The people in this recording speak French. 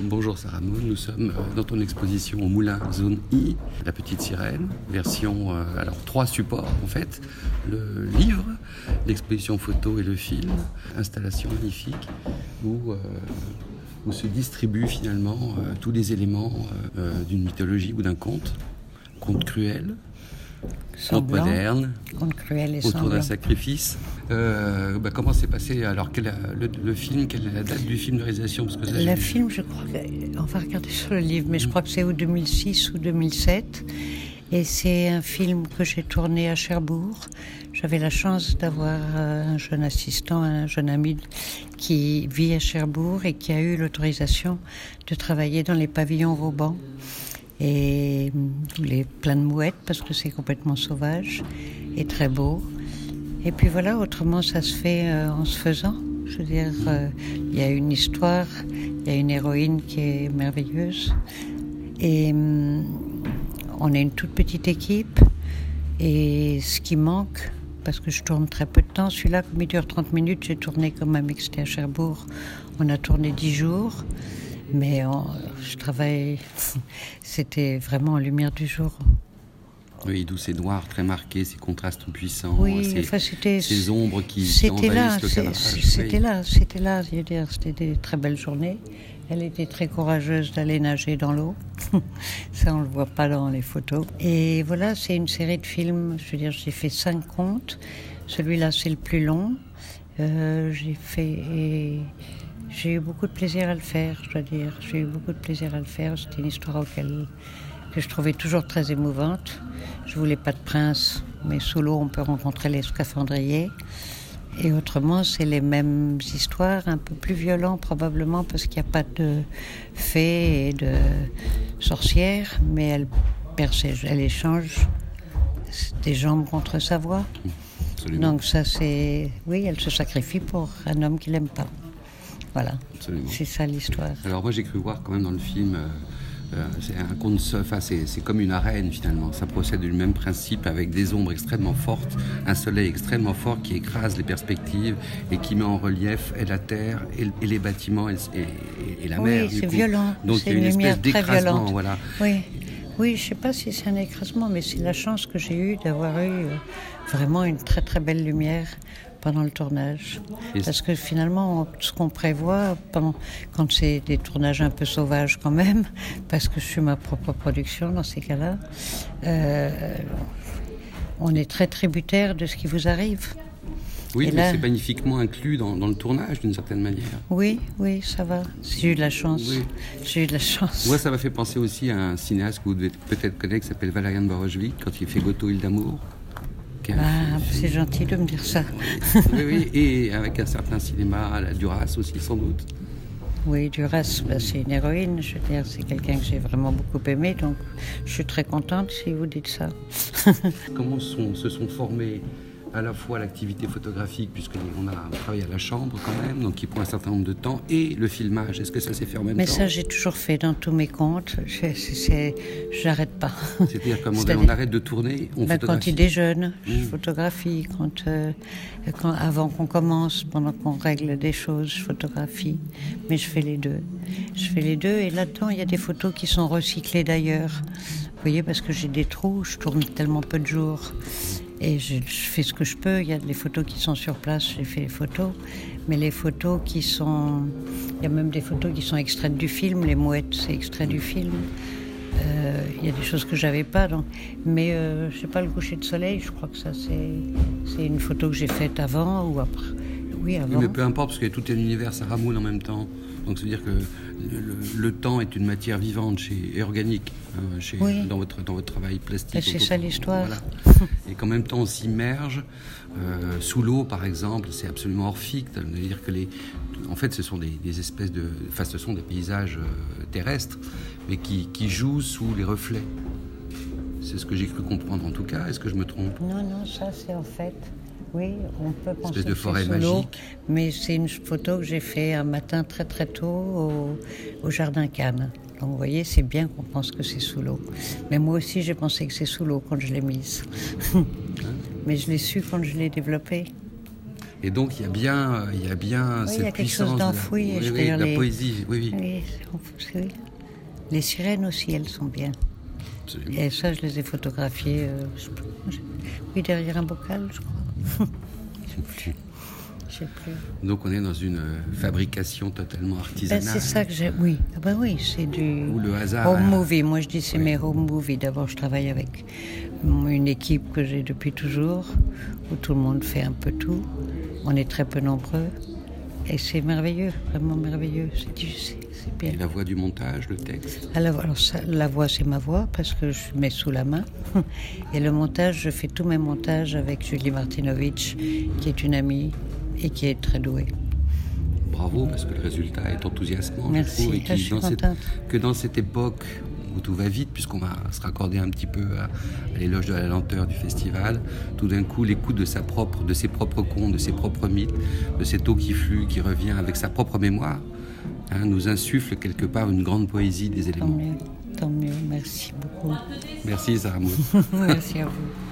Bonjour Sarah Moon, nous sommes euh, dans ton exposition au Moulin Zone I, La Petite Sirène, version, euh, alors trois supports en fait, le livre, l'exposition photo et le film, installation magnifique où, euh, où se distribuent finalement tous les éléments d'une mythologie ou d'un conte, conte cruel, moderne, conte cruel et autour d'un sacrifice. Euh, bah, comment s'est passé alors quel, le, le, film Quelle est la date du film de réalisation? Parce que Le film, je crois on va regarder sur le livre, mais je crois que c'est ou 2006 ou 2007. Et c'est un film que j'ai tourné à Cherbourg. J'avais la chance d'avoir euh, un jeune assistant, un jeune ami qui vit à Cherbourg et qui a eu l'autorisation de travailler dans les pavillons Vauban. Et les plein de mouettes parce que c'est complètement sauvage et très beau. Et puis voilà, autrement ça se fait euh, en se faisant. Je veux dire, euh, il y a une histoire, il y a une héroïne qui est merveilleuse. Et hum, on est une toute petite équipe. Et ce qui manque, parce que je tourne très peu de temps, celui-là, comme il dure 30 minutes, j'ai tourné comme un mixte à Cherbourg. On a tourné 10 jours. Mais je travaille, c'était vraiment en lumière du jour. Oui, d'où ces noirs très marqués, ces contrastes puissants, oui, ces, ces ombres qui, envahissent le cadre. C'était là, c'était là, c'était des très belles journées. Elle était très courageuse d'aller nager dans l'eau. Ça, on le voit pas dans les photos. Et voilà, c'est une série de films. Je veux dire, j'ai fait cinq contes. Celui-là, c'est le plus long. Euh, j'ai fait. J'ai eu beaucoup de plaisir à le faire, je dois dire. J'ai eu beaucoup de plaisir à le faire. C'était une histoire auquel que je trouvais toujours très émouvante. Je voulais pas de prince, mais sous l'eau, on peut rencontrer les scaphandriers. Et autrement, c'est les mêmes histoires, un peu plus violentes probablement, parce qu'il n'y a pas de fées et de sorcières, mais elle, elle échange des jambes contre sa voix. Donc ça, c'est... Oui, elle se sacrifie pour un homme qu'il n'aime pas. Voilà, c'est ça l'histoire. Alors moi, j'ai cru voir quand même dans le film... Euh, euh, c'est un conte, enfin, c'est comme une arène finalement. Ça procède du même principe avec des ombres extrêmement fortes, un soleil extrêmement fort qui écrase les perspectives et qui met en relief et la terre et, les bâtiments et, la mer. Oui, c'est violent. Donc il y a une, espèce d'écrasement, voilà. Oui. Oui, je ne sais pas si c'est un écrasement, mais c'est la chance que j'ai eue d'avoir eu euh, vraiment une très très belle lumière pendant le tournage. Parce que finalement, ce qu'on prévoit, pendant, quand c'est des tournages un peu sauvages quand même, parce que je suis ma propre production dans ces cas-là, euh, on est très tributaire de ce qui vous arrive. Oui, mais c'est magnifiquement inclus dans, le tournage d'une certaine manière. Oui, oui, ça va. J'ai eu de la chance. J'ai eu de la chance. Moi, ça m'a fait penser aussi à un cinéaste que vous devez peut-être connaître qui s'appelle Valerian Borojvik quand il fait Goto, île d'amour. Ah, c'est gentil de me dire ça. oui, oui, et avec un certain cinéma, la Duras aussi, sans doute. Oui, Duras, bah, c'est une héroïne, je veux dire, c'est quelqu'un que j'ai vraiment beaucoup aimé, donc je suis très contente si vous dites ça. Comment sont, se sont formés à la fois l'activité photographique, puisqu'on a travaillé à la chambre quand même, donc qui prend un certain nombre de temps, et le filmage. Est-ce que ça s'est fait en même Mais temps Mais ça, j'ai toujours fait dans tous mes comptes. Je n'arrête pas. C'est-à-dire comment on arrête de tourner, on ben, Quand il déjeune, je mmh. photographie. Quand, euh, quand, avant qu'on commence, pendant qu'on règle des choses, je photographie. Mais je fais les deux. Je fais les deux, et là-dedans, il y a des photos qui sont recyclées d'ailleurs. Vous voyez, parce que j'ai des trous, je tourne tellement peu de jours. Et je, fais ce que je peux. Il y a des photos qui sont sur place, j'ai fait les photos. Mais les photos qui sont. Il y a même des photos qui sont extraites du film. Les mouettes, c'est extrait du film. Euh, il y a des choses que j'avais pas. Donc... Mais euh, je sais pas, le coucher de soleil, je crois que ça, c'est une photo que j'ai faite avant ou après. Oui, avant. mais peu importe, parce que tout est l'univers, ça ramoule en même temps. Donc, c'est-à-dire que le, temps est une matière vivante chez, et organique hein, chez, dans, votre, dans votre travail plastique. C'est ça l'histoire. et qu'en même temps, on s'immerge. Euh, sous l'eau, par exemple, c'est absolument orphique. dire que les, en fait, ce sont des, espèces de, enfin, ce sont des paysages euh, terrestres, mais qui, qui jouent sous les reflets. C'est ce que j'ai cru comprendre en tout cas. Est-ce que je me trompe? Non, non, ça c'est en fait oui, on peut penser espèce de forêt magique. Mais c'est une photo que j'ai fait un matin très très tôt au, jardin Cannes. Donc vous voyez, c'est bien qu'on pense que c'est sous l'eau. Mais moi aussi, j'ai pensé que c'est sous l'eau quand je l'ai mise. mais je l'ai su quand je l'ai développée. Et donc il y a bien, il y a bien Oui, il y cette a quelque puissance chose de la- d'enfoui, oui, de la les- poésie. Oui, oui. Les sirènes aussi, elles sont bien. absolument. Et ça, je les ai photographiées. euh, oui, derrière un bocal, je crois. Je sais plus. Je sais plus. Donc on est dans une euh, fabrication totalement Ben, artisanale. c'est ça que j'ai. Oui, ah ben oui, c'est du Où le hasard home a- movie. Moi, je dis c'est Oui. mes home movies. D'abord, je travaille avec une équipe que j'ai depuis toujours, où tout le monde fait un peu tout. On est très peu nombreux. Et c'est merveilleux, vraiment merveilleux. C'est bien. Et la voix du montage, le texte. Ah, la, alors ça, la voix, c'est ma voix parce que je mets sous la main. Et le montage, je fais tous mes montages avec Julie Martinovitch, qui est une amie et qui est très douée. Bravo, parce que le résultat est enthousiasmant, Merci. je trouve, et Ah, je suis dans cette, contente. que dans cette époque où tout va vite, puisqu'on va se raccorder un petit peu à, à l'éloge de la lenteur du festival, tout d'un coup, l'écoute de sa propre, de ses propres contes, de ses propres mythes, de cette eau qui flue, qui revient avec sa propre mémoire, hein, nous insuffle quelque part une grande poésie des Tant éléments. mieux, tant mieux. Merci beaucoup. Merci, Sarah. Merci à vous.